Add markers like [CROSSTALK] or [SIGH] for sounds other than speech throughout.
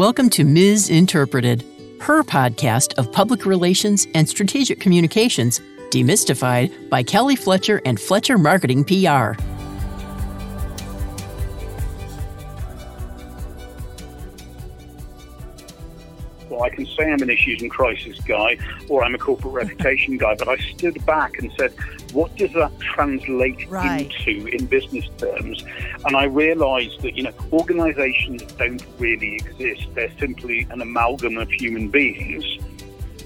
Welcome to Ms. Interpreted, her podcast of public relations and strategic communications, demystified by Kelly Fletcher and Fletcher Marketing PR. I can say I'm an issues and crisis guy or I'm a corporate [LAUGHS] reputation guy, but I stood back and said, what does that translate Right. into in business terms? And I realized that, you know, organizations don't really exist. They're simply an amalgam of human beings.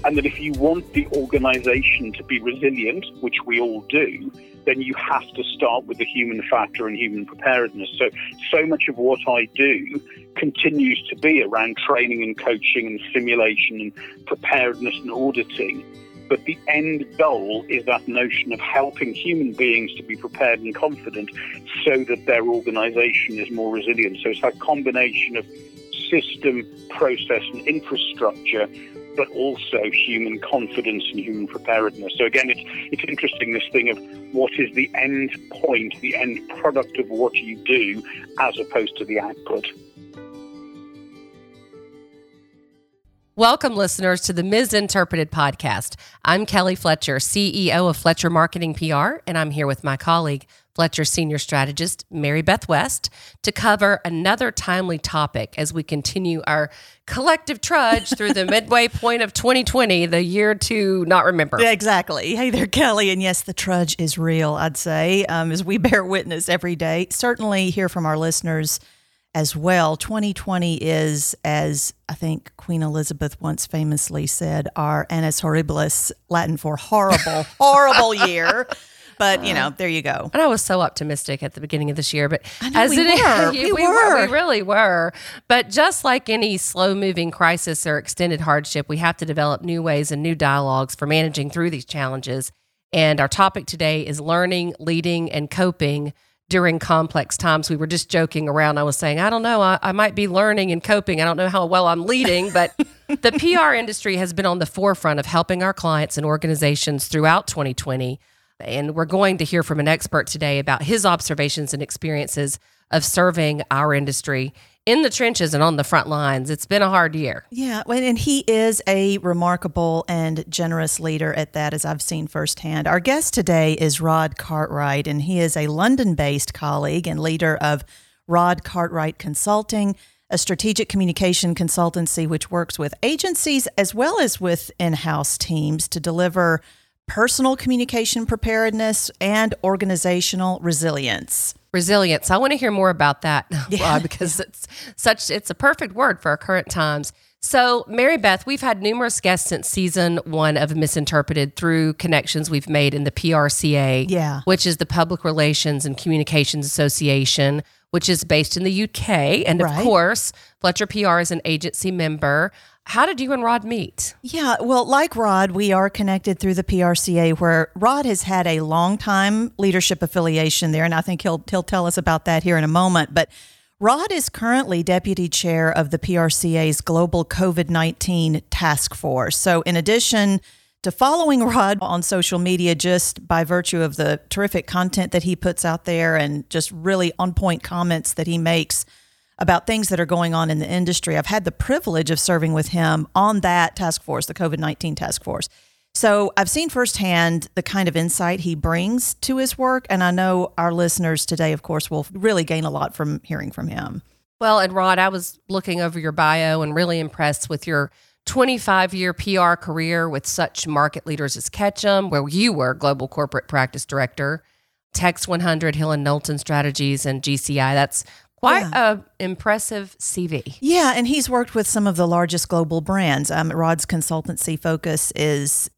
And that if you want the organization to be resilient, which we all do, then you have to start with the human factor and human preparedness. So, so much of what I do continues to be around training and coaching and simulation and preparedness and auditing. But the end goal is that notion of helping human beings to be prepared and confident so that their organization is more resilient. So it's that combination of system, process, and infrastructure, but also human confidence and human preparedness. So again, it's, it's interesting this thing of what is the end point, the end product of what you do, as opposed to the output. Welcome, listeners, to the Misinterpreted podcast. I'm Kelly Fletcher, CEO of Fletcher Marketing PR, and I'm here with my colleague, Fletcher Senior Strategist Mary Beth West, to cover another timely topic as we continue our collective trudge through the [LAUGHS] midway point of 2020, the year to not remember. Yeah, exactly. Hey there, Kelly. And yes, the trudge is real, I'd say, um, as we bear witness every day. Certainly hear from our listeners as well. 2020 is, as I think Queen Elizabeth once famously said, our annus horribilis, Latin for horrible, [LAUGHS] horrible year. But, you know, there you go. And I was so optimistic at the beginning of this year, but know, we it were. [LAUGHS] We we were. we really were. But just like any slow-moving crisis or extended hardship, we have to develop new ways and new dialogues for managing through these challenges. And our topic today is learning, leading, and coping during complex times. We were just joking around. I was saying, I don't know, I, I might be learning and coping. I don't know how well I'm leading, but [LAUGHS] the PR industry has been on the forefront of helping our clients and organizations throughout 2020. And we're going to hear from an expert today about his observations and experiences of serving our industry in the trenches and on the front lines. It's been a hard year. Yeah, and he is a remarkable and generous leader at that, as I've seen firsthand. Our guest today is Rod Cartwright, and he is a London based colleague and leader of Rod Cartwright Consulting, a strategic communication consultancy which works with agencies as well as with in house teams to deliver personal communication preparedness and organizational resilience. Resilience. I want to hear more about that [LAUGHS] Rob, because it's such it's a perfect word for our current times. So, Mary Beth, we've had numerous guests since season one of Misinterpreted through connections we've made in the PRCA, Yeah. which is the Public Relations and Communications Association, which is based in the UK. And of course, Fletcher PR is an agency member. How did you and Rod meet? Yeah, well, like Rod, we are connected through the PRCA, where Rod has had a long time leadership affiliation there, and I think he'll he'll tell us about that here in a moment. But Rod is currently deputy chair of the PRCA's Global COVID nineteen Task Force. So, in addition to following Rod on social media, just by virtue of the terrific content that he puts out there and just really on point comments that he makes about things that are going on in the industry. I've had the privilege of serving with him on that task force, the COVID 19 task force. So I've seen firsthand the kind of insight he brings to his work. And I know our listeners today, of course, will really gain a lot from hearing from him. Well, and Rod, I was looking over your bio and really impressed with your 25 year PR career with such market leaders as Ketchum, where you were global corporate practice director, Text 100, Hill and Knowlton Strategies, and GCI. That's quite a impressive CV. Yeah, and he's worked with some of the largest global brands. Um, Rod's consultancy focus is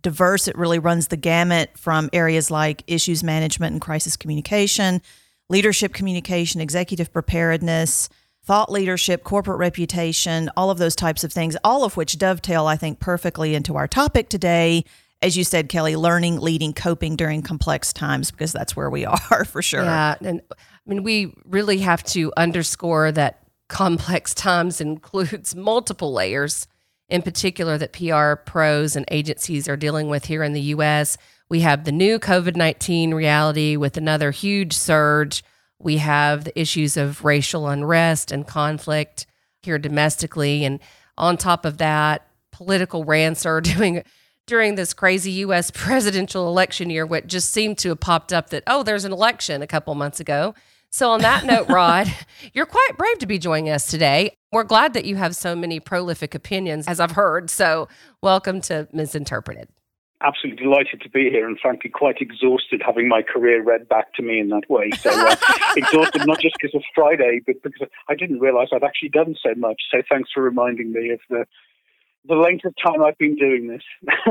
diverse. It really runs the gamut from areas like issues management and crisis communication, leadership communication, executive preparedness, thought leadership, corporate reputation, all of those types of things, all of which dovetail, I think, perfectly into our topic today. As you said, Kelly, learning, leading, coping during complex times, because that's where we [LAUGHS] are for sure. Yeah. And I mean, we really have to underscore that complex [LAUGHS] times includes multiple layers, in particular, that PR pros and agencies are dealing with here in the US. We have the new COVID 19 reality with another huge surge. We have the issues of racial unrest and conflict here domestically. And on top of that, political rants [LAUGHS] are doing during this crazy US [LAUGHS] presidential election year, what just seemed to have popped up that, oh, there's an election a couple months ago. So, on that note, Rod, [LAUGHS] you're quite brave to be joining us today. We're glad that you have so many prolific opinions, as I've heard. So, welcome to Misinterpreted. Absolutely delighted to be here and frankly quite exhausted having my career read back to me in that way. So, uh, [LAUGHS] exhausted not just because of Friday, but because I didn't realize I'd actually done so much. So, thanks for reminding me of the the length of time I've been doing this.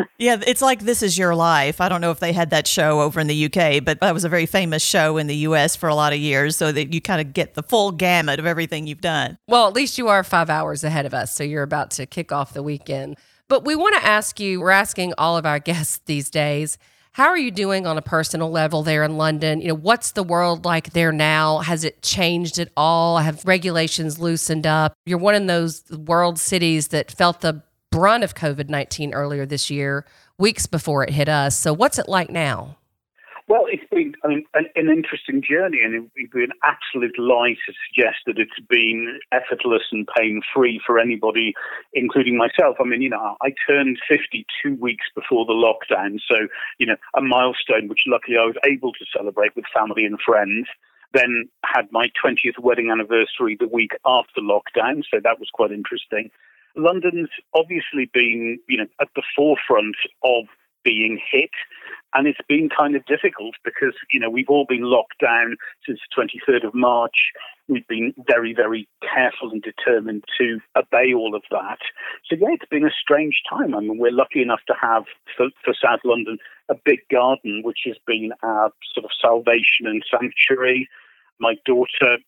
[LAUGHS] yeah, it's like This Is Your Life. I don't know if they had that show over in the UK, but that was a very famous show in the US for a lot of years, so that you kind of get the full gamut of everything you've done. Well, at least you are five hours ahead of us, so you're about to kick off the weekend. But we want to ask you we're asking all of our guests these days. How are you doing on a personal level there in London? You know, what's the world like there now? Has it changed at all? Have regulations loosened up? You're one of those world cities that felt the brunt of COVID 19 earlier this year, weeks before it hit us. So, what's it like now? Well, it's been mean, an, an, interesting journey, and it would be an absolute lie to suggest that it's been effortless and pain free for anybody, including myself. I mean, you know, I turned 52 weeks before the lockdown, so, you know, a milestone which luckily I was able to celebrate with family and friends. Then had my 20th wedding anniversary the week after lockdown, so that was quite interesting. London's obviously been, you know, at the forefront of being hit. And it's been kind of difficult because, you know, we've all been locked down since the 23rd of March. We've been very, very careful and determined to obey all of that. So, yeah, it's been a strange time. I mean, we're lucky enough to have for, for South London a big garden, which has been our sort of salvation and sanctuary. My daughter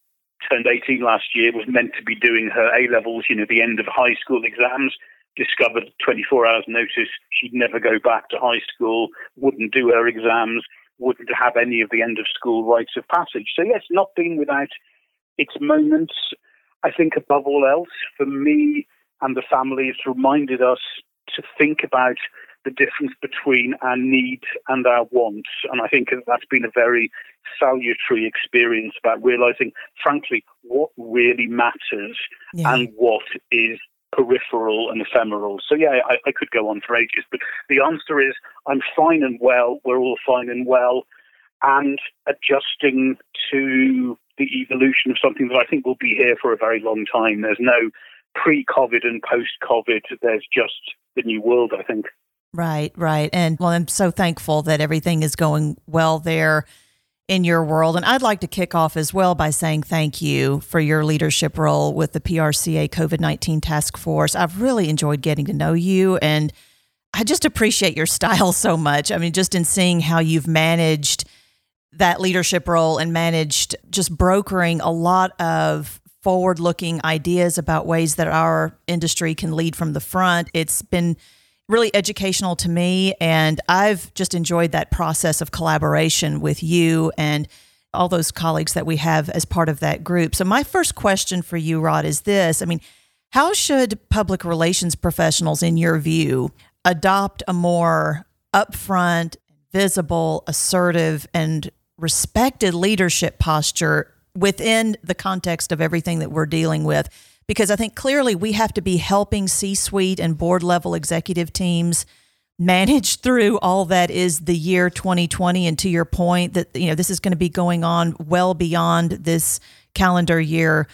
turned 18 last year, was meant to be doing her A levels, you know, the end of high school exams, discovered 24 hours notice she'd never go back to high school, wouldn't do her exams, wouldn't have any of the end of school rites of passage. So, yes, not being without its moments. I think above all else, for me and the family, it's reminded us to think about the difference between our needs and our wants. And I think that's been a very salutary experience about realizing, frankly, what really matters yeah. and what is peripheral and ephemeral. So, yeah, I, I could go on for ages, but the answer is I'm fine and well. We're all fine and well. And adjusting to the evolution of something that I think will be here for a very long time. There's no pre COVID and post COVID, there's just the new world, I think. Right, right. And well, I'm so thankful that everything is going well there in your world. And I'd like to kick off as well by saying thank you for your leadership role with the PRCA COVID 19 task force. I've really enjoyed getting to know you and I just appreciate your [LAUGHS] style so much. I mean, just in seeing how you've managed that leadership role and managed just brokering a lot of forward looking ideas about ways that our industry can lead from the front. It's been really educational to me. And I've just enjoyed that process of collaboration with you and all those colleagues that we have as part of that group. So, my first question for you, Rod, is this I mean, how should public relations professionals, in your view, adopt a more upfront, visible, assertive, and respected leadership posture within the context of everything that we're dealing with? Because I think clearly we have to be helping C suite and board level executive teams manage [LAUGHS] through all that is the year 2020 and to your point that you know this is going to be going on well beyond this calendar year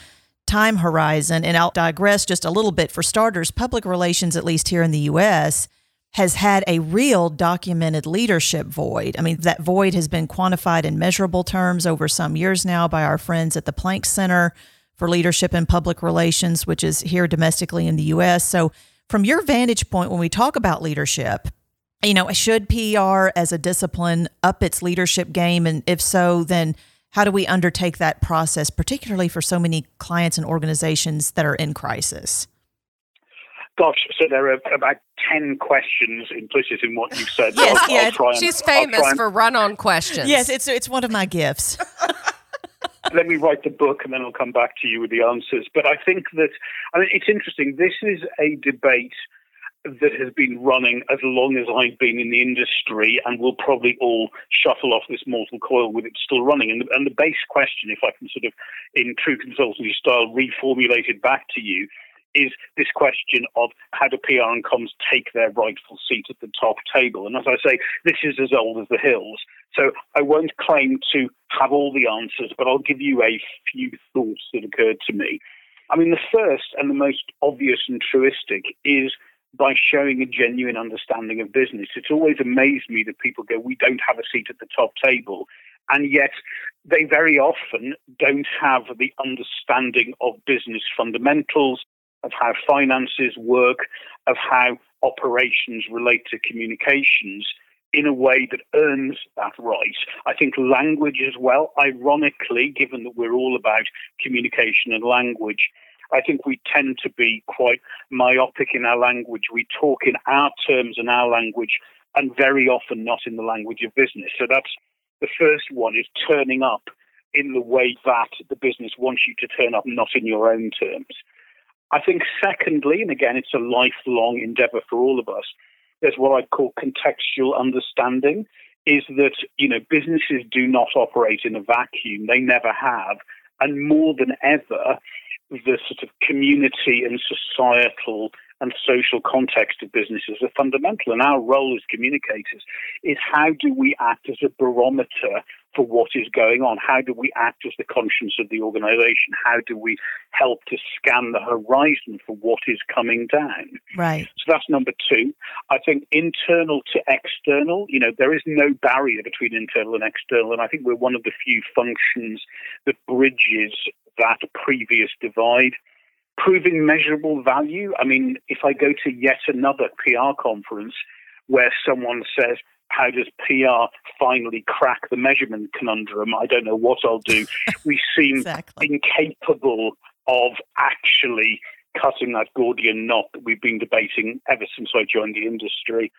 time horizon. And I'll digress just a little bit. For starters public relations at least here in the US has had a real documented leadership void. I mean, that void has been quantified in measurable terms over some years now by our friends at the Plank Center for Leadership and Public Relations, which is here domestically in the US. So, from your vantage point, when we talk about leadership, you know, should PR as a discipline up its leadership game? And if so, then how do we undertake that process, particularly for so many clients and organizations that are in crisis? Gosh, so there are about 10 questions implicit in what you've said. yes, I'll, yeah. I'll and, She's famous and, for run on questions. Yes, it's, it's one of my gifts. [LAUGHS] let me write the book and then I'll come back to you with the answers. But I think that, I mean, it's interesting. This is a debate that has been running as long as I've been in the industry and we'll probably all shuffle off this mortal coil with it still running. And the, and the base question, if I can sort of, in true consultancy style, reformulate it back to you, is this question of how do PR and comms take their rightful seat at the top table? And as I say, this is as old as the hills. So I won't claim to have all the answers, but I'll give you a few thoughts that occurred to me. I mean, the first and the most obvious and truistic is by showing a genuine understanding of business. It's always amazed me that people go, we don't have a seat at the top table. And yet they very often don't have the understanding of business fundamentals, of how finances work, of how operations relate to communications in a way that earns that right. I think language as well, ironically, given that we're all about communication and language, I think we tend to be quite myopic in our language. We talk in our terms and our language, and very often not in the language of business. So that's the first one is turning up in the way that the business wants you to turn up, not in your own terms. I think, secondly, and again, it's a lifelong endeavor for all of us, there's what I call contextual understanding. Is that, you know, businesses do not operate in a vacuum. They never have. And more than ever, the sort of community and societal and social context of businesses are fundamental. And our role as communicators is how do we act as a barometer for what is going on? How do we act as the conscience of the organization? How do we help to scan the horizon for what is coming down? Right. So that's number two. I think internal to external, you know, there is no barrier between internal and external. And I think we're one of the few functions that bridges that previous divide. Proving measurable value. I mean, if I go to yet another PR conference where someone says, how does PR finally crack the measurement conundrum? I don't know what I'll do. [LAUGHS] We seem exactly. incapable of actually cutting that Gordian knot that we've been debating ever since I joined the industry.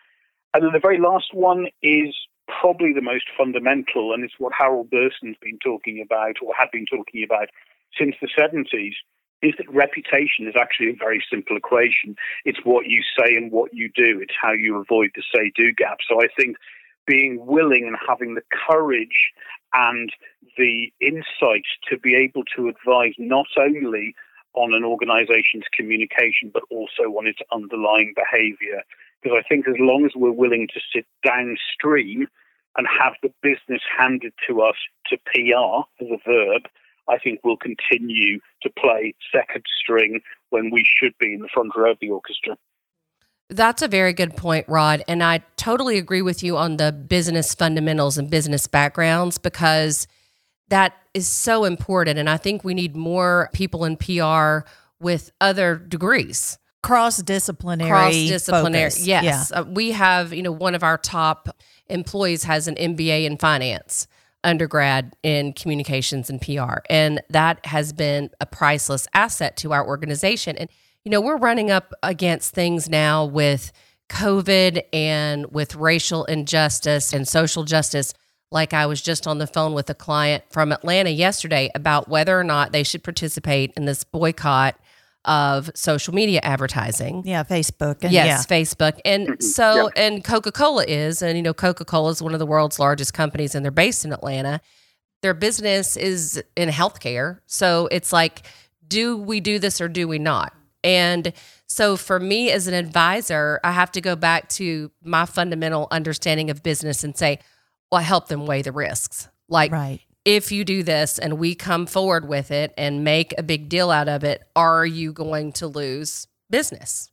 And then the very last one is probably the most fundamental, and it's what Harold Burson's been talking about or had been talking about since the 70s is that reputation is actually a very simple equation. It's what you say and what you do. It's how you avoid the say do gap. So I think being willing and having the courage and the insight to be able to advise not only on an organization's communication, but also on its underlying behavior. Because I think as long as we're willing to sit downstream and have the business handed to us to PR as a verb, I think we'll continue to play second string when we should be in the front row of the orchestra. That's a very good point, Rod. And I totally agree with you on the business fundamentals and business backgrounds because that is so important. And I think we need more people in PR with other degrees. Cross disciplinary. Cross disciplinary. Yes. Yeah. Uh, we have, you know, one of our top employees has an MBA in finance undergrad in communications and PR. And that has been a priceless asset to our organization. And, you know, we're running up against things now with COVID and with racial injustice and social justice. Like I was just on the phone with a client from Atlanta yesterday about whether or not they should participate in this boycott of social media advertising. Yeah, Facebook. And, yes, yeah. Facebook. And mm-hmm. so, and Coca Cola is, and you know, Coca Cola is one of the world's largest companies, and they're based in Atlanta. Their business is in healthcare. So it's like, do we do this or do we not? And so for me as an advisor, I have to go back to my fundamental understanding of business and say, well, I help them weigh the risks. Like, right if you do this and we come forward with it and make a big deal out of it, are you going to lose business?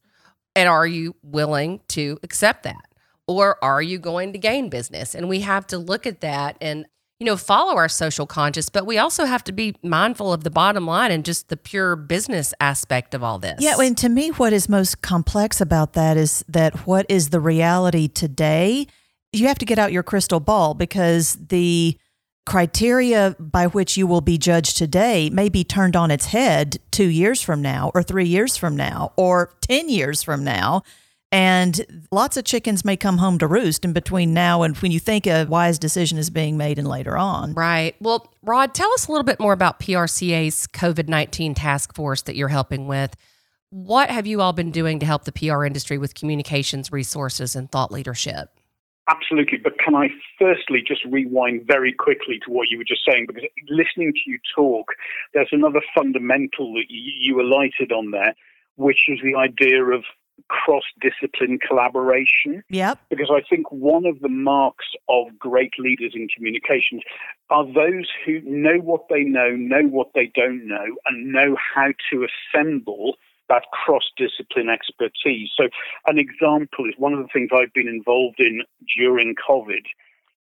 And are you willing to accept that? Or are you going to gain business? And we have to look at that and you know, follow our social conscience, but we also have to be mindful of the bottom line and just the pure business aspect of all this. Yeah, and to me what is most complex about that is that what is the reality today? You have to get out your crystal ball because the criteria by which you will be judged today may be turned on its head two years from now, or three years from now, or 10 years from now. And lots of chickens may come home to roost in between now and when you think a wise decision is being made and later on. Right. Well, Rod, tell us a little bit more about PRCA's COVID 19 task force that you're helping with. What have you all been doing to help the PR industry with communications resources and thought leadership? Absolutely. But can I firstly just rewind very quickly to what you were just saying? Because listening to you talk, there's another fundamental that you, alighted on there, which is the idea of cross discipline collaboration. Yep. Because I think one of the marks of great leaders in communications are those who know what they know, know what they don't know, and know how to assemble that cross discipline expertise. So, an example is one of the things I've been involved in during COVID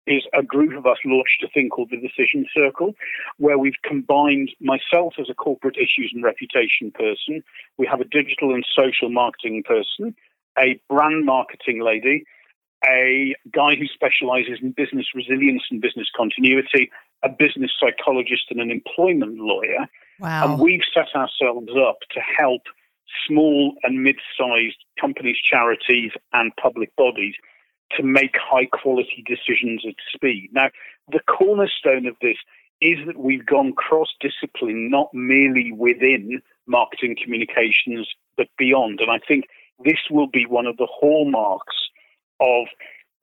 is a group of us launched a thing called the Decision Circle, where we've combined myself as a corporate issues and reputation person. We have a digital and social marketing person, a brand marketing lady, a guy who specializes in business resilience and business continuity, a business psychologist, and an employment lawyer. Wow. And we've set ourselves up to help small and mid sized companies, charities, and public bodies to make high quality decisions at speed. Now, the cornerstone of this is that we've gone cross discipline, not merely within marketing communications, but beyond. And I think this will be one of the hallmarks of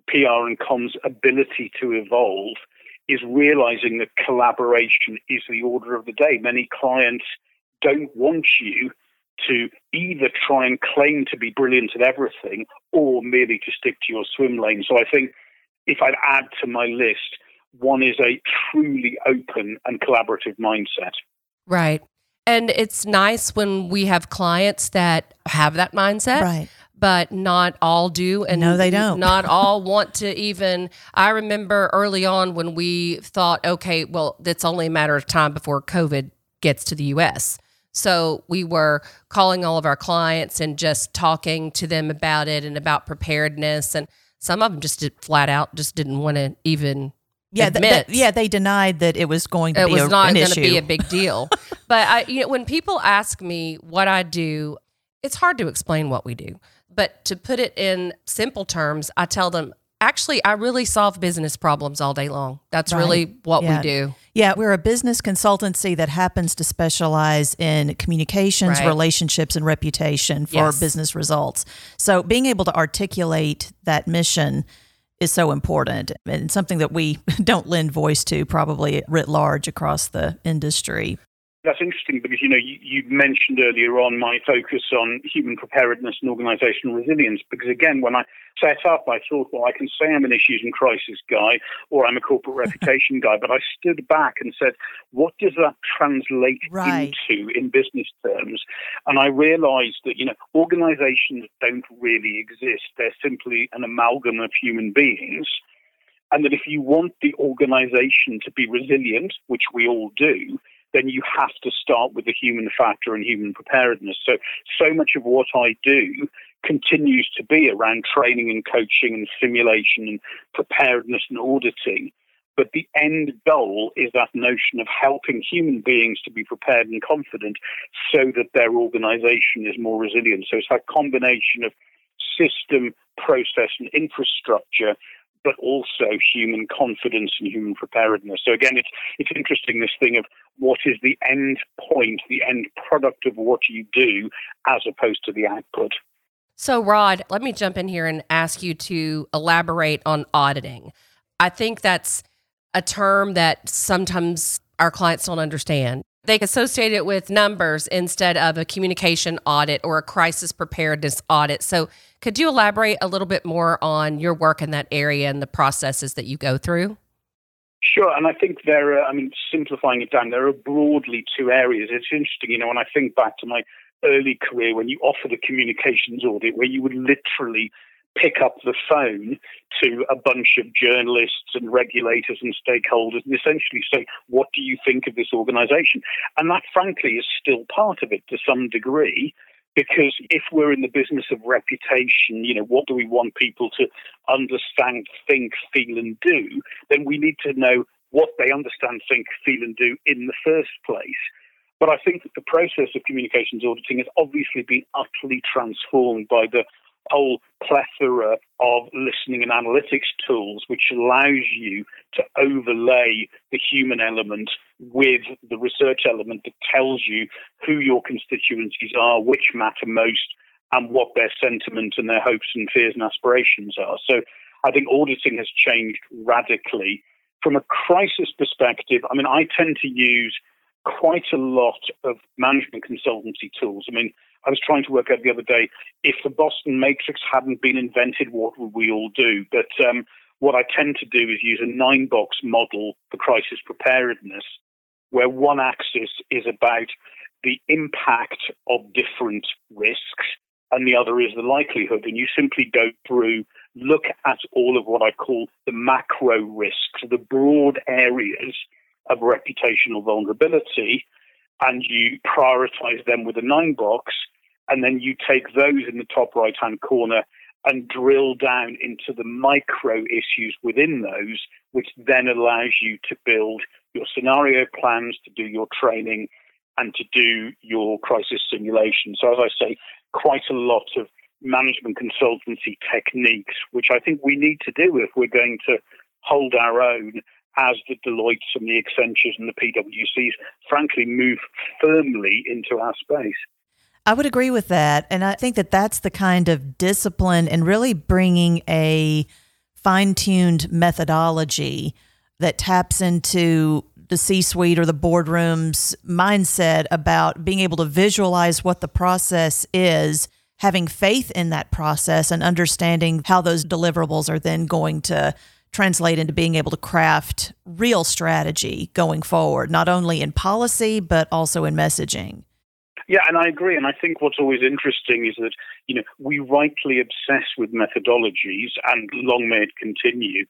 PR and comms ability to evolve is realizing that collaboration is the order of the day. Many clients don't want you to either try and claim to be brilliant at everything or merely to stick to your swim lane. So I think if I'd add to my list, one is a truly open and collaborative mindset. Right. And it's nice when we have clients that have that mindset. Right. But not all do. And No, they don't. Not [LAUGHS] all want to even. I remember early on when we thought, okay, well, it's only a matter of time before COVID gets to the US. So we were calling all of our clients and just talking to them about it and about preparedness. And some of them just did, flat out just didn't want to even Yeah, th- th- yeah, they denied that it was going to it be was a, not going to be a big deal. [LAUGHS] but I, you know, when people ask me what I do, it's hard to explain what we do. But to put it in simple terms, I tell them, actually, I really solve business problems all day long. That's Right. really what Yeah. we do. Yeah, we're a business consultancy that happens to specialize in communications, Right. relationships, and reputation for Yes. business results. So being able to articulate that mission is so important and something that we [LAUGHS] don't lend voice to probably writ large across the industry. That's interesting because you know you, you mentioned earlier on my focus on human preparedness and organizational resilience. Because again, when I set up, I thought, well, I can say I'm an issues and crisis guy or I'm a corporate [LAUGHS] reputation guy, but I stood back and said, what does that translate Right. into in business terms? And I realized that you know organizations don't really exist; they're simply an amalgam of human beings. And that if you want the organization to be resilient, which we all do, then you have to start with the human factor and human preparedness. So, so much of what I do continues to be around training and coaching and simulation and preparedness and auditing. But the end goal is that notion of helping human beings to be prepared and confident so that their organization is more resilient. So it's that combination of system, process, and infrastructure but also human confidence and human preparedness. So again, it's it's interesting this thing of what is the end point, the end product of what you do, as opposed to the output. So, Rod, let me jump in here and ask you to elaborate on auditing. I think that's a term that sometimes our clients don't understand. They associate it with numbers instead of a communication audit or a crisis preparedness audit. So, could you elaborate a little bit more on your work in that area and the processes that you go through? Sure, and I think there are, I mean, simplifying it down, there are broadly two areas. It's interesting, you know, when I think back to my early career when you offered a communications audit where you would literally pick up the phone to a bunch of journalists and regulators and stakeholders and essentially say, what do you think of this organization? And that, frankly, is still part of it to some degree. Because if we're in the business of reputation, you know, what do we want people to understand, think, feel, and do? Then we need to know what they understand, think, feel, and do in the first place. But I think that the process of communications auditing has obviously been utterly transformed by the whole plethora of listening and analytics tools, which allows you to overlay the human element with the research element that tells you who your constituencies are, which matter most, and what their sentiment and their hopes and fears and aspirations are. So I think auditing has changed radically. From a crisis perspective, I mean, I tend to use quite a lot of management consultancy tools. I mean, I was trying to work out the other day if the Boston Matrix hadn't been invented, what would we all do? But um, what I tend to do is use a nine box model for crisis preparedness, where one axis is about the impact of different risks and the other is the likelihood. And you simply go through, look at all of what I call the macro risks, the broad areas of reputational vulnerability, and you prioritize them with a nine box, and then you take those in the top right hand corner and drill down into the micro issues within those, which then allows you to build your scenario plans, to do your training, and to do your crisis simulation. So, as I say, quite a lot of management consultancy techniques, which I think we need to do if we're going to hold our own as the Deloittes and the Accentures and the PwCs, frankly, move firmly into our space. I would agree with that. And I think that that's the kind of discipline and really bringing a fine tuned methodology that taps into the C suite or the boardroom's mindset about being able to visualize what the process is, having faith in that process, and understanding how those deliverables are then going to translate into being able to craft real strategy going forward, not only in policy, but also in messaging. Yeah, and I agree. And I think what's always interesting is that, you know, we rightly obsess with methodologies and long may it continue.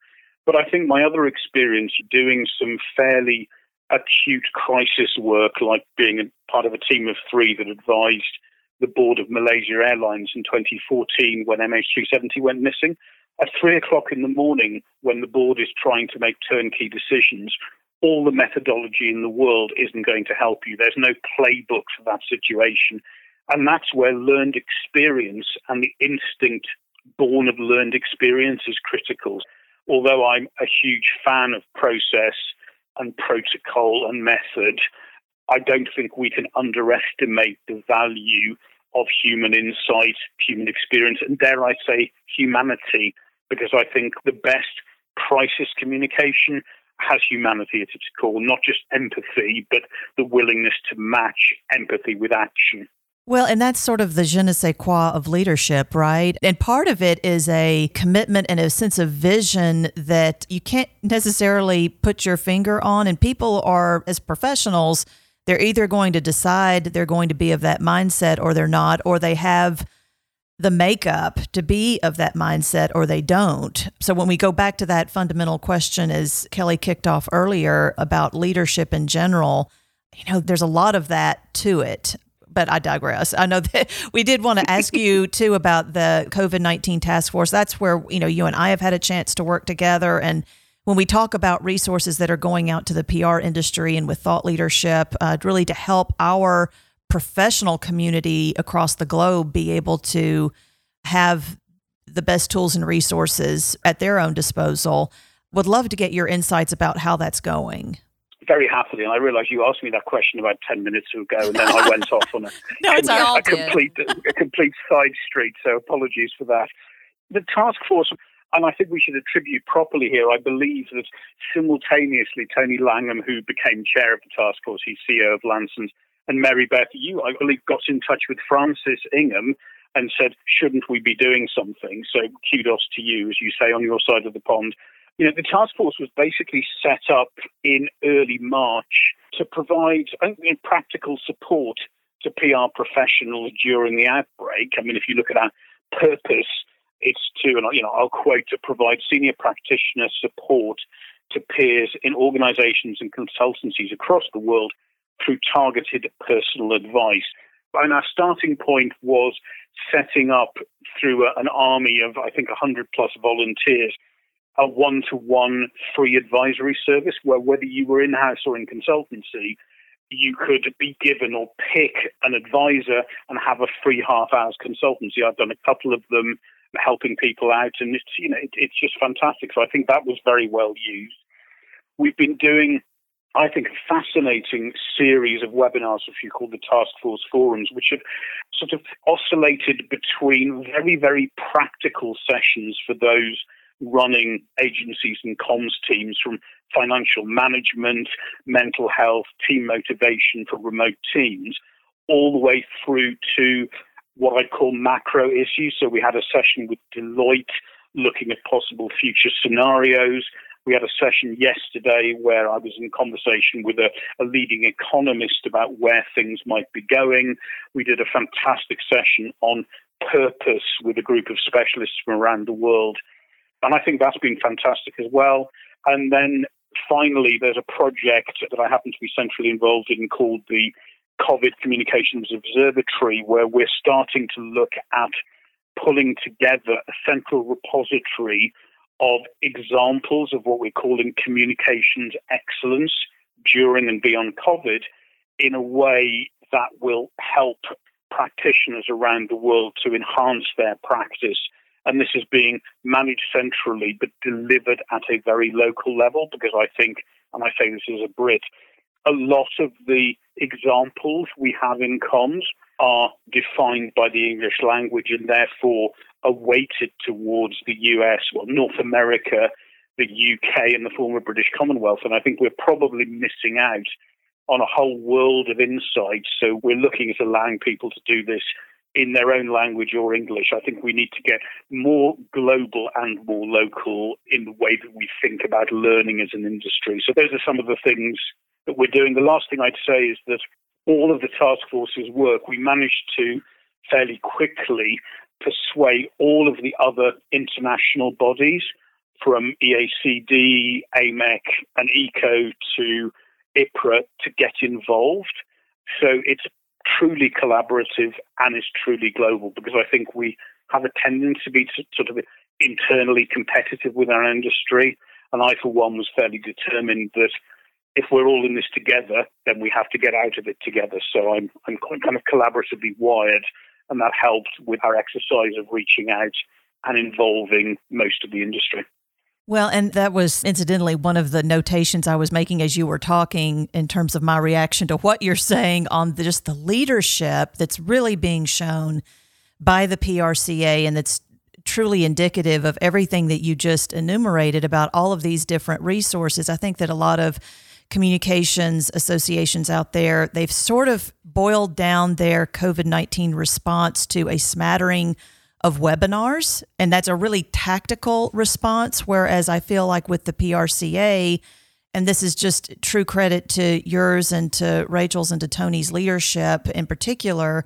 But I think my other experience doing some fairly acute crisis work, like being a part of a team of three that advised the board of Malaysia Airlines in 2014 when MH370 went missing, at three o'clock in the morning, when the board is trying to make turnkey decisions, all the methodology in the world isn't going to help you. There's no playbook for that situation. And that's where learned experience and the instinct born of learned experience is critical. Although I'm a huge fan of process and protocol and method, I don't think we can underestimate the value of human insight, human experience, and dare I say, humanity because I think the best crisis communication has humanity at its core, not just empathy, but the willingness to match empathy with action. Well, and that's sort of the je ne sais quoi of leadership, right? And part of it is a commitment and a sense of vision that you can't necessarily put your finger on. And people are, as professionals, they're either going to decide they're going to be of that mindset or they're not, or they have the makeup to be of that mindset or they don't. So when we go back to that fundamental question as Kelly kicked off earlier about leadership in general, you know, there's a lot of that to it. But I digress. I know [LAUGHS] that we did want to ask you [LAUGHS] too about the COVID 19 task force. That's where, you know, you and I have had a chance to work together. And when we talk about resources that are going out to the PR industry and with thought leadership, uh, really to help our professional community across the globe be able to have the best tools and resources at their own disposal. Would love to get your insights about how that's going. Very happily, and I realize you asked me that question about ten minutes ago, and then I went off on a, [LAUGHS] no, it's a, a complete a complete side street. So apologies for that. The task force, and I think we should attribute properly here. I believe that simultaneously, Tony Langham, who became chair of the task force, he's CEO of Lansons, and Mary Beth, you, I believe, got in touch with Francis Ingham and said, shouldn't we be doing something? So kudos to you, as you say, on your side of the pond. You know, the task force was basically set up in early March to provide I think, practical support to PR professionals during the outbreak. I mean, if you look at our purpose, it's to, and you know, I'll quote, to provide senior practitioner support to peers in organizations and consultancies across the world through targeted personal advice. And our starting point was setting up through an army of, I think, 100 plus volunteers, a one to one free advisory service where whether you were in house or in consultancy, you could be given or pick an advisor and have a free half hours consultancy. I've done a couple of them helping people out, and it's you know it, it's just fantastic. So I think that was very well used. We've been doing, I think, a fascinating series of webinars, which you call the Task Force Forums, which have sort of oscillated between very very practical sessions for those running agencies and comms teams from financial management, mental health, team motivation for remote teams, all the way through to what I call macro issues. So we had a session with Deloitte looking at possible future scenarios. We had a session yesterday where I was in conversation with a, a, leading economist about where things might be going. We did a fantastic session on purpose with a group of specialists from around the world. And I think that's been fantastic as well. And then finally, there's a project that I happen to be centrally involved in called the COVID Communications Observatory, where we're starting to look at pulling together a central repository of examples of what we're calling communications excellence during and beyond COVID in a way that will help practitioners around the world to enhance their practice. And this is being managed centrally but delivered at a very local level because I think, and I say this as a Brit, a lot of the examples we have in comms are defined by the English language and therefore are weighted towards the US, well, North America, the UK, and the former British Commonwealth. And I think we're probably missing out on a whole world of insights. So we're looking at allowing people to do this in their own language or English. I think we need to get more global and more local in the way that we think about learning as an industry. So those are some of the things that we're doing. The last thing I'd say is that all of the task forces work. We managed to fairly quickly persuade all of the other international bodies from EACD, AMEC, and ICCO to IPRA to get involved. So it's truly collaborative and it's truly global because I think we have a tendency to be sort of internally competitive with our industry. And I, for one, was fairly determined that if we're all in this together, then we have to get out of it together. So I'm, I'm kind of collaboratively wired, and that helped with our exercise of reaching out and involving most of the industry. Well, and that was incidentally one of the notations I was making as you were talking in terms of my reaction to what you're saying on the, just the leadership that's really being shown by the PRCA and that's truly indicative of everything that you just enumerated about all of these different resources. I think that a lot of communications associations out there, they've sort of boiled down their COVID 19 response to a smattering of webinars. And that's a really tactical response. Whereas I feel like with the PRCA, and this is just true credit to yours and to Rachel's and to Tony's leadership in particular.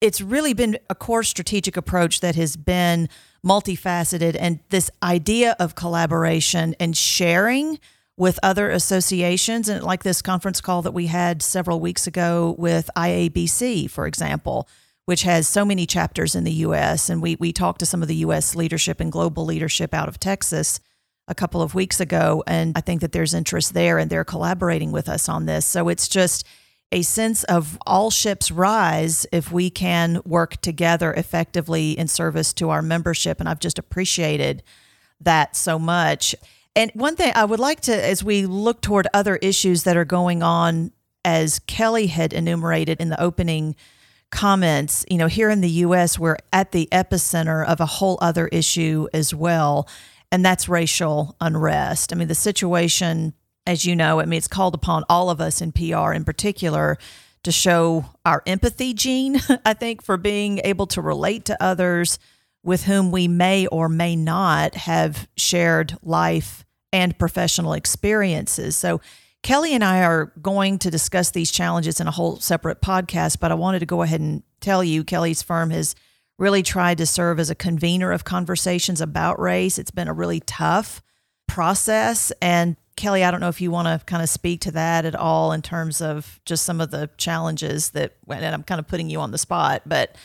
It's really been a core strategic approach that has been multifaceted. And this idea of collaboration and sharing with other associations, and like this conference call that we had several weeks ago with IABC, for example, which has so many chapters in the U.S. And we we talked to some of the U.S. leadership and global leadership out of Texas a couple of weeks ago, and I think that there's interest there, and they're collaborating with us on this. So it's just a sense of all ships rise if we can work together effectively in service to our membership, and I've just appreciated that so much. And one thing I would like to, as we look toward other issues that are going on, as Kelly had enumerated in the opening comments, you know, here in the US, we're at the epicenter of a whole other issue as well, and that's racial unrest. I mean, the situation, as you know, I mean, it's called upon all of us in PR in particular to show our empathy gene, [LAUGHS] I think, for being able to relate to others with whom we may or may not have shared life and professional experiences. So, Kelly and I are going to discuss these challenges in a whole separate podcast, but I wanted to go ahead and tell you Kelly's firm has really tried to serve as a convener of conversations about race. It's been a really tough process. And Kelly, I don't know if you want to kind of speak to that at all in terms of just some of the challenges that, and I'm kind of putting you on the spot, but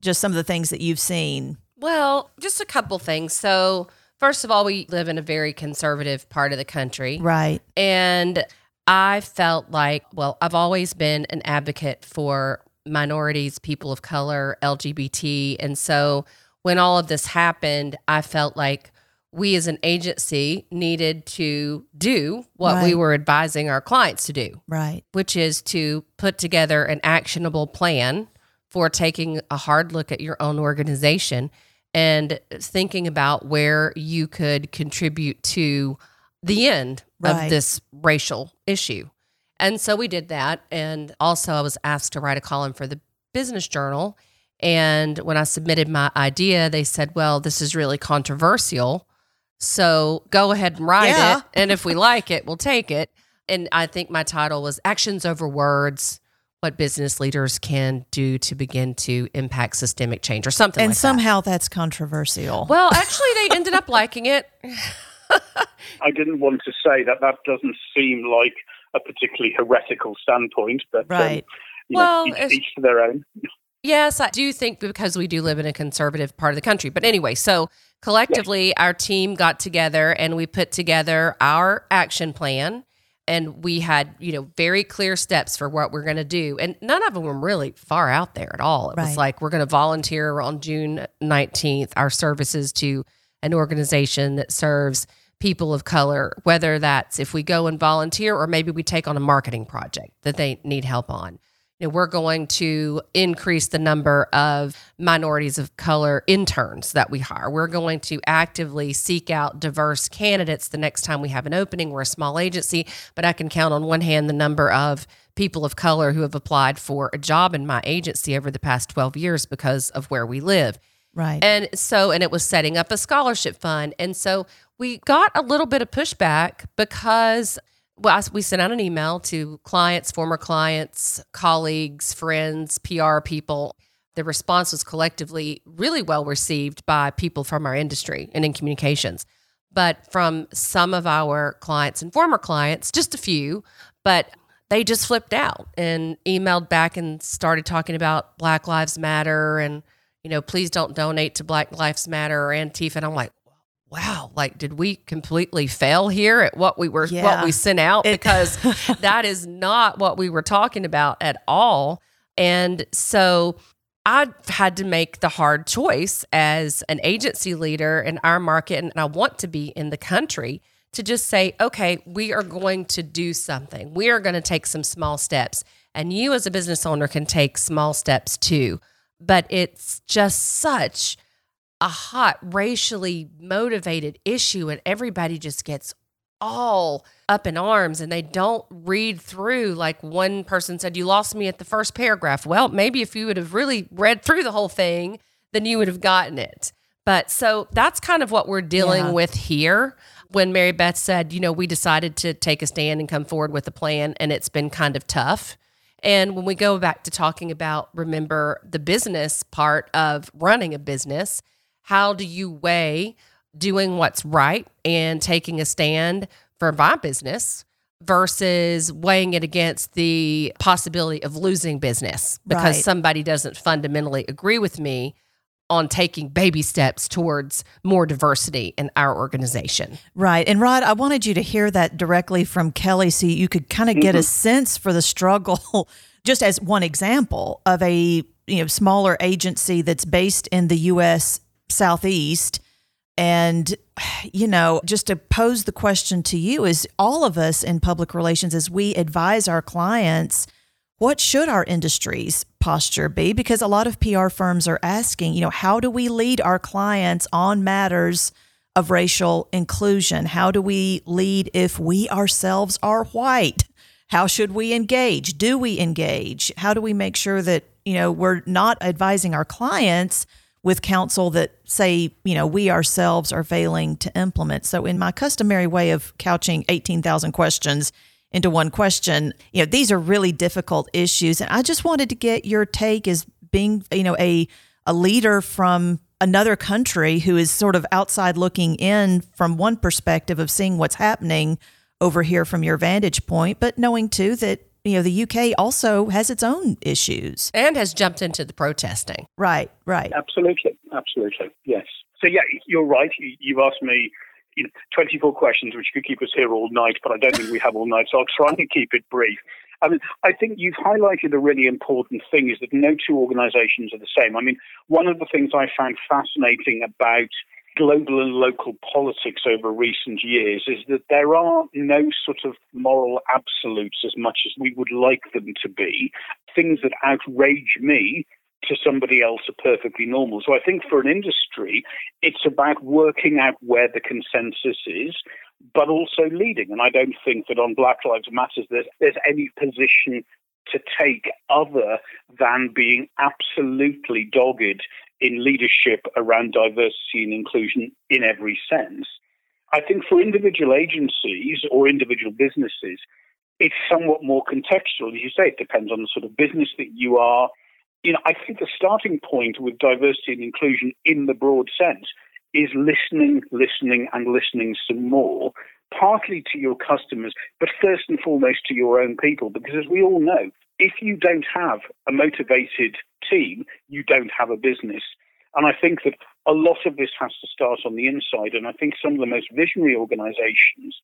just some of the things that you've seen. Well, just a couple things. So, first of all, we live in a very conservative part of the country. Right. And I felt like, well, I've always been an advocate for minorities, people of color, LGBT. And so when all of this happened, I felt like we as an agency needed to do what we were advising our clients to do, Right. which is to put together an actionable plan for taking a hard look at your own organization and thinking about where you could contribute to the end Right. of this racial issue. And so we did that. And also, I was asked to write a column for the Business Journal. And when I submitted my idea, they said, well, this is really controversial. So go ahead and write Yeah. it. And if we [LAUGHS] like it, we'll take it. And I think my title was Actions Over Words What Business Leaders Can Do to Begin to Impact Systemic Change or something And like that. somehow that's controversial. Well, [LAUGHS] actually, they ended up liking it. [LAUGHS] I didn't want to say that that doesn't seem like a particularly heretical standpoint, but um, Right. you Well, know, each, each to their own. Yes, I do think because we do live in a conservative part of the country. But anyway, so collectively, our team got together and we put together our action plan. And we had, you know, very clear steps for what we're going to do. And none of them were really far out there at all. It Right. was like, we're going to volunteer on June 19th our services to an organization that serves people of color, whether that's if we go and volunteer or maybe we take on a marketing project that they need help on you know, we're going to increase the number of minorities of color interns that we hire. We're going to actively seek out diverse candidates the next time we have an opening. We're a small agency, but I can count on one hand the number of people of color who have applied for a job in my agency over the past 12 years because of where we live. right. And so, and it was setting up a scholarship fund. And so we got a little bit of pushback because well, we sent out an email to clients, former clients, colleagues, friends, PR people. The response was collectively really well received by people from our industry and in communications. But from some of our clients and former clients, just a few, but they just flipped out and emailed back and started talking about Black Lives Matter and, you know, please don't donate to Black Lives Matter or Antifa. And I'm like, wow, like, did we completely fail here at what we were, Yeah. what we sent out? It- because [LAUGHS] that is not what we were talking about at all. And so I had to make the hard choice as an agency leader in our market, and I want to be in the country to just say, okay, we are going to do something. We are going to take some small steps. And you, as a business owner, can take small steps too. But it's just such a hot, racially motivated issue, and everybody just gets all up in arms and they don't read through like one person said you lost me at the first paragraph. Well maybe if you would have really read through the whole thing then you would have gotten it. But so that's kind of what we're dealing Yeah. with here. When mary beth said you know we decided to take a stand and come forward with a plan and it's been kind of tough. And when we go back to talking about remember the business part of running a business how do you weigh doing what's right and taking a stand for my business versus weighing it against the possibility of losing business because Right. somebody doesn't fundamentally agree with me on taking baby steps towards more diversity in our organization. Right. And Rod, I wanted you to hear that directly from Kelly so you could kind of get a mm-hmm. sense for the struggle, [LAUGHS] just as one example of a you know smaller agency that's based in the US Southeast. And, you know, just to pose the question to you is all of us in public relations, as we advise our clients, what should our industry's posture be? Because a lot of PR firms are asking, you know, how do we lead our clients on matters of racial inclusion? How do we lead if we ourselves are white? How should we engage? Do we engage? How do we make sure that, you know, we're not advising our clients with counsel that say, you know, we ourselves are failing to implement? So, in my customary way of couching 18,000 questions into one question, you know, these are really difficult issues. And I just wanted to get your take as being, you know, a, a leader from another country who is sort of outside looking in from one perspective of seeing what's happening over here from your vantage point, but knowing too that, you know, the UK also has its own issues. And has jumped into the protesting. Right, right. Absolutely, absolutely, yes. So yeah, you're right. You, you've asked me, you know, 24 questions, which could keep us here all night, but I don't think we have all night, so I'll try and keep it brief. I mean, I think you've highlighted a really important thing is that no two organizations are the same. I mean, one of the things I found fascinating about global and local politics over recent years is that there are no sort of moral absolutes as much as we would like them to be. Things that outrage me to somebody else are perfectly normal. So I think for an industry, it's about working out where the consensus is, but also leading. And I don't think that on Black Lives Matter there's, there's any position to take other than being absolutely dogged in leadership around diversity and inclusion in every sense. I think for individual agencies or individual businesses, it's somewhat more contextual. As you say, it depends on the sort of business that you are. You know, I think the starting point with diversity and inclusion in the broad sense is listening, listening, and listening some more, partly to your customers, but first and foremost to your own people. Because as we all know, if you don't have a motivated team, you don't have a business. And I think that a lot of this has to start on the inside. And I think some of the most visionary organizations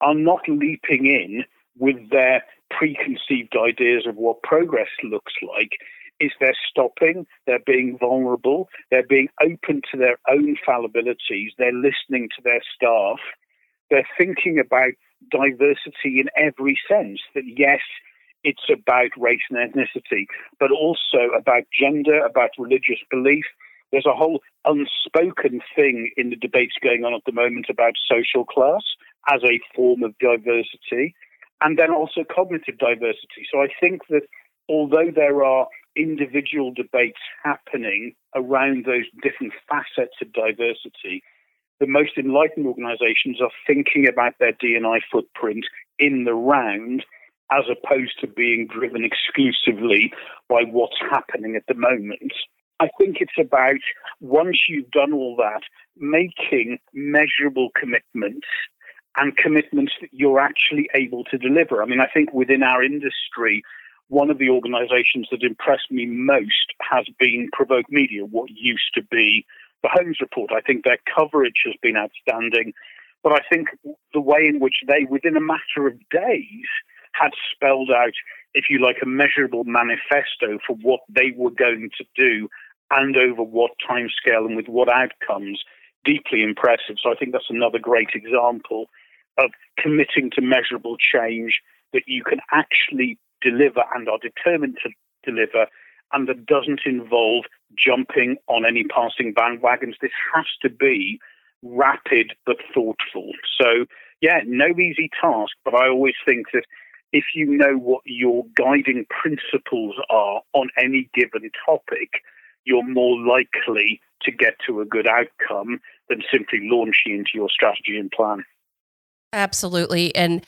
are not leaping in with their preconceived ideas of what progress looks like. Is they're stopping, they're being vulnerable, they're being open to their own fallibilities, they're listening to their staff, they're thinking about diversity in every sense. That yes, it's about race and ethnicity, but also about gender, about religious belief. There's a whole unspoken thing in the debates going on at the moment about social class as a form of diversity, and then also cognitive diversity. So I think that although there are individual debates happening around those different facets of diversity, the most enlightened organizations are thinking about their D&I footprint in the round as opposed to being driven exclusively by what's happening at the moment. I think it's about, once you've done all that, making measurable commitments and commitments that you're actually able to deliver. I mean, I think within our industry, one of the organizations that impressed me most has been Provoke Media, what used to be the Holmes Report. I think their coverage has been outstanding, but I think the way in which they, within a matter of days, had spelled out, if you like, a measurable manifesto for what they were going to do and over what timescale and with what outcomes. Deeply impressive. So I think that's another great example of committing to measurable change that you can actually deliver and are determined to deliver and that doesn't involve jumping on any passing bandwagons. This has to be rapid but thoughtful. So, yeah, no easy task, but I always think that if you know what your guiding principles are on any given topic, you're more likely to get to a good outcome than simply launching into your strategy and plan. Absolutely. And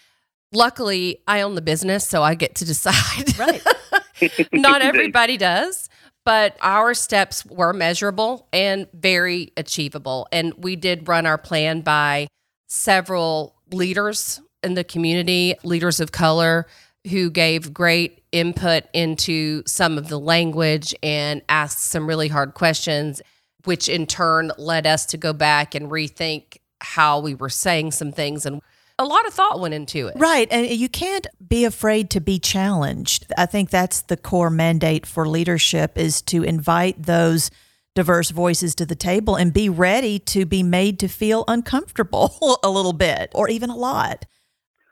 luckily, I own the business, so I get to decide. Right. [LAUGHS] [LAUGHS] Not everybody does, but our steps were measurable and very achievable. And we did run our plan by several leaders in the community, leaders of color who gave great input into some of the language and asked some really hard questions, which in turn led us to go back and rethink how we were saying some things and a lot of thought went into it. Right. And you can't be afraid to be challenged. I think that's the core mandate for leadership is to invite those diverse voices to the table and be ready to be made to feel uncomfortable [LAUGHS] a little bit or even a lot.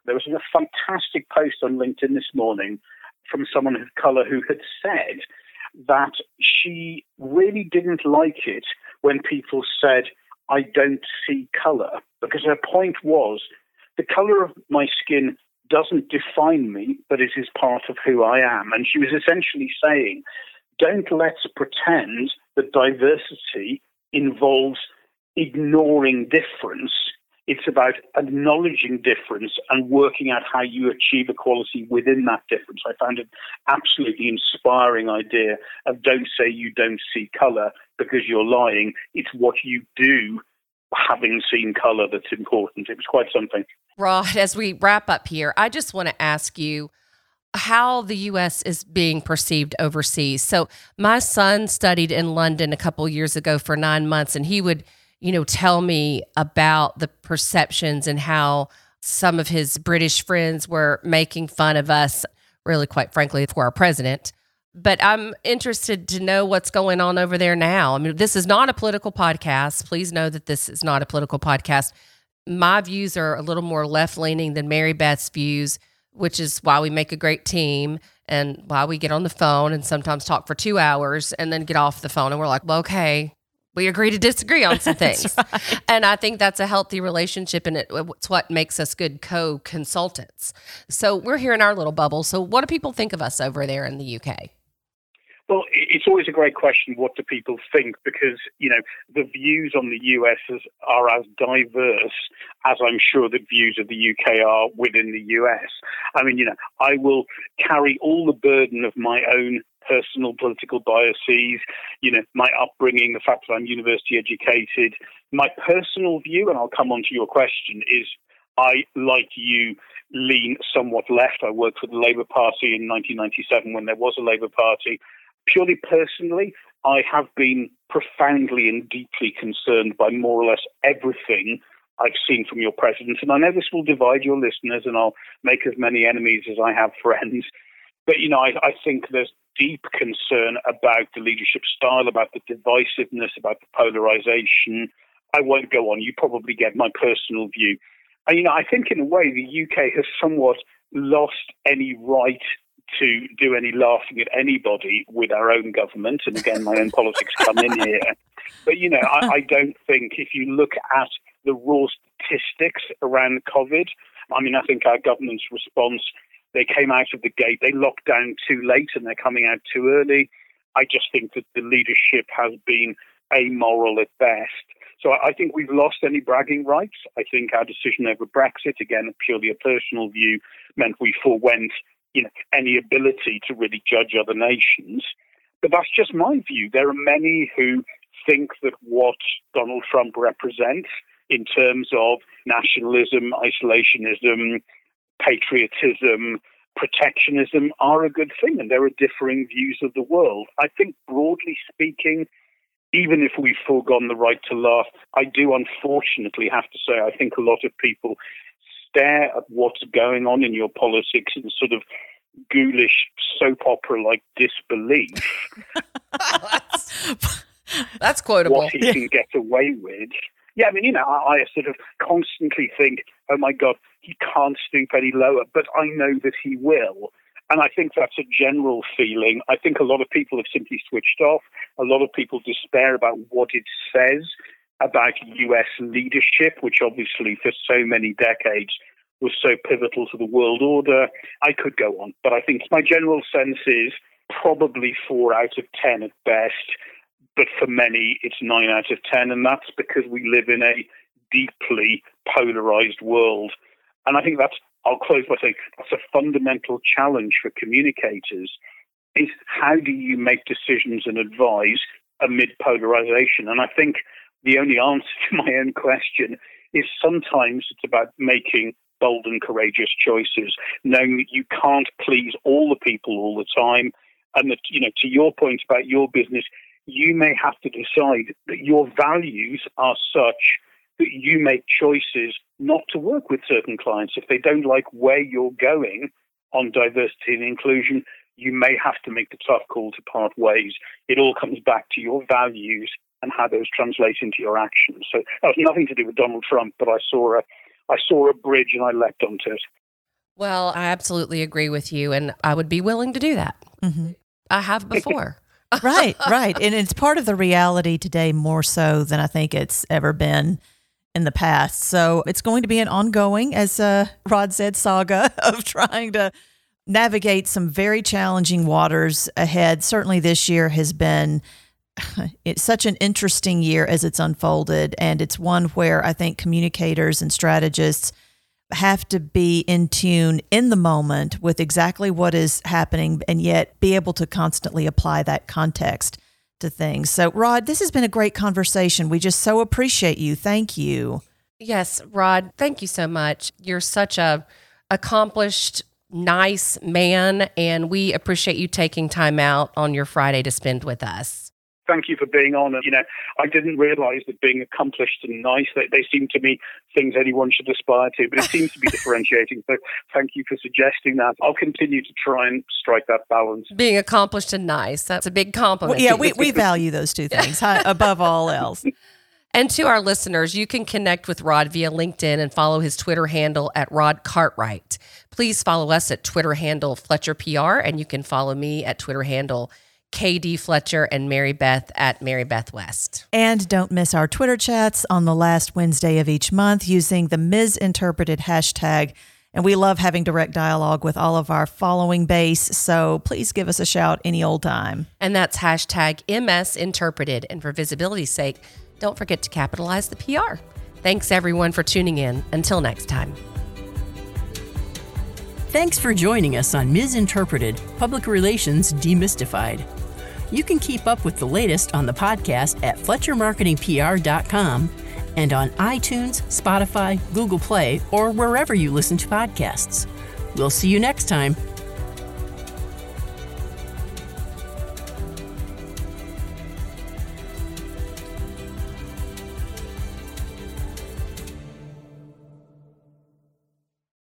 There was a fantastic post on LinkedIn this morning from someone of color who had said that she really didn't like it when people said, I don't see color. Because her point was, the color of my skin doesn't define me, but it is part of who I am. And she was essentially saying, don't let's pretend that diversity involves ignoring difference it's about acknowledging difference and working out how you achieve equality within that difference. I found an absolutely inspiring idea of don't say you don't see color because you're lying. It's what you do having seen color that's important. It was quite something. Rod, as we wrap up here, I just want to ask you how the US is being perceived overseas. So, my son studied in London a couple years ago for 9 months and he would you know, tell me about the perceptions and how some of his British friends were making fun of us, really, quite frankly, for our president. But I'm interested to know what's going on over there now. I mean, this is not a political podcast. Please know that this is not a political podcast. My views are a little more left leaning than Mary Beth's views, which is why we make a great team and why we get on the phone and sometimes talk for two hours and then get off the phone and we're like, well, okay, we agree to disagree on some [LAUGHS] things. right. And I think that's a healthy relationship and it, it's what makes us good co consultants. So we're here in our little bubble. So, what do people think of us over there in the UK? Well, it's always a great question. What do people think? Because you know the views on the US are as diverse as I'm sure the views of the UK are within the US. I mean, you know, I will carry all the burden of my own personal political biases, you know, my upbringing, the fact that I'm university educated. My personal view, and I'll come on to your question, is I, like you, lean somewhat left. I worked for the Labour Party in 1997 when there was a Labour Party purely personally, I have been profoundly and deeply concerned by more or less everything I've seen from your president. And I know this will divide your listeners, and I'll make as many enemies as I have [LAUGHS] friends. But, you know, I, I think there's deep concern about the leadership style, about the divisiveness, about the polarization. I won't go on. You probably get my personal view. And, you know, I think in a way the UK has somewhat lost any right to do any laughing at anybody with our own government. And again, my own politics come in here. But, you know, I, I don't think if you look at the raw statistics around COVID, I mean, I think our government's response, they came out of the gate, they locked down too late and they're coming out too early. I just think that the leadership has been amoral at best. So I think we've lost any bragging rights. I think our decision over Brexit, again, purely a personal view, meant we forewent you know, any ability to really judge other nations. But that's just my view. There are many who think that what Donald Trump represents in terms of nationalism, isolationism, patriotism, protectionism are a good thing, and there are differing views of the world. I think, broadly speaking, even if we've foregone the right to laugh, I do unfortunately have to say I think a lot of people stare at what's going on in your politics in sort of ghoulish soap opera like disbelief. that's, [LAUGHS] that's quotable. What he yeah. can get away with. Yeah, I mean, you know, I, I sort of constantly think, oh my God, he can't stoop any lower, but I know that he will. And I think that's a general feeling. I think a lot of people have simply switched off. A lot of people despair about what it says about US leadership, which obviously for so many decades was so pivotal to the world order. I could go on, but I think my general sense is probably four out of ten at best, but for many it's nine out of ten, and that's because we live in a deeply polarized world. And I think that's, I'll close by saying that's a fundamental challenge for communicators is how do you make decisions and advise amid polarization? And I think the only answer to my own question is sometimes it's about making bold and courageous choices, knowing that you can't please all the people all the time. And that, you know, to your point about your business, you may have to decide that your values are such that you make choices not to work with certain clients. If they don't like where you're going on diversity and inclusion, you may have to make the tough call to part ways. It all comes back to your values and how those translate into your actions. So that was nothing to do with Donald Trump, but I saw a I saw a bridge and I leapt onto it. Well, I absolutely agree with you, and I would be willing to do that. Mm-hmm. I have before. [LAUGHS] right, right. And it's part of the reality today more so than I think it's ever been in the past. So it's going to be an ongoing, as uh, Rod said, saga [LAUGHS] of trying to navigate some very challenging waters ahead. Certainly this year has been [LAUGHS] it's such an interesting year as it's unfolded. And it's one where I think communicators and strategists have to be in tune in the moment with exactly what is happening and yet be able to constantly apply that context to things. So, Rod, this has been a great conversation. We just so appreciate you. Thank you. Yes, Rod, thank you so much. You're such a accomplished nice man and we appreciate you taking time out on your Friday to spend with us. Thank you for being on. And, you know, I didn't realize that being accomplished and nice, they, they seem to me things anyone should aspire to, but it seems to be differentiating. So thank you for suggesting that. I'll continue to try and strike that balance. Being accomplished and nice, that's a big compliment. Well, yeah, we, we value those two things high, [LAUGHS] above all else. And to our listeners, you can connect with Rod via LinkedIn and follow his Twitter handle at Rod Cartwright. Please follow us at Twitter handle Fletcher PR, and you can follow me at Twitter handle KD Fletcher and Mary Beth at Mary Beth West. And don't miss our Twitter chats on the last Wednesday of each month using the misinterpreted hashtag. And we love having direct dialogue with all of our following base. So please give us a shout any old time. And that's hashtag MisinterPRted. And for visibility's sake, don't forget to capitalize the PR. Thanks everyone for tuning in. Until next time. Thanks for joining us on Misinterpreted Public Relations Demystified. You can keep up with the latest on the podcast at FletcherMarketingPR.com and on iTunes, Spotify, Google Play, or wherever you listen to podcasts. We'll see you next time.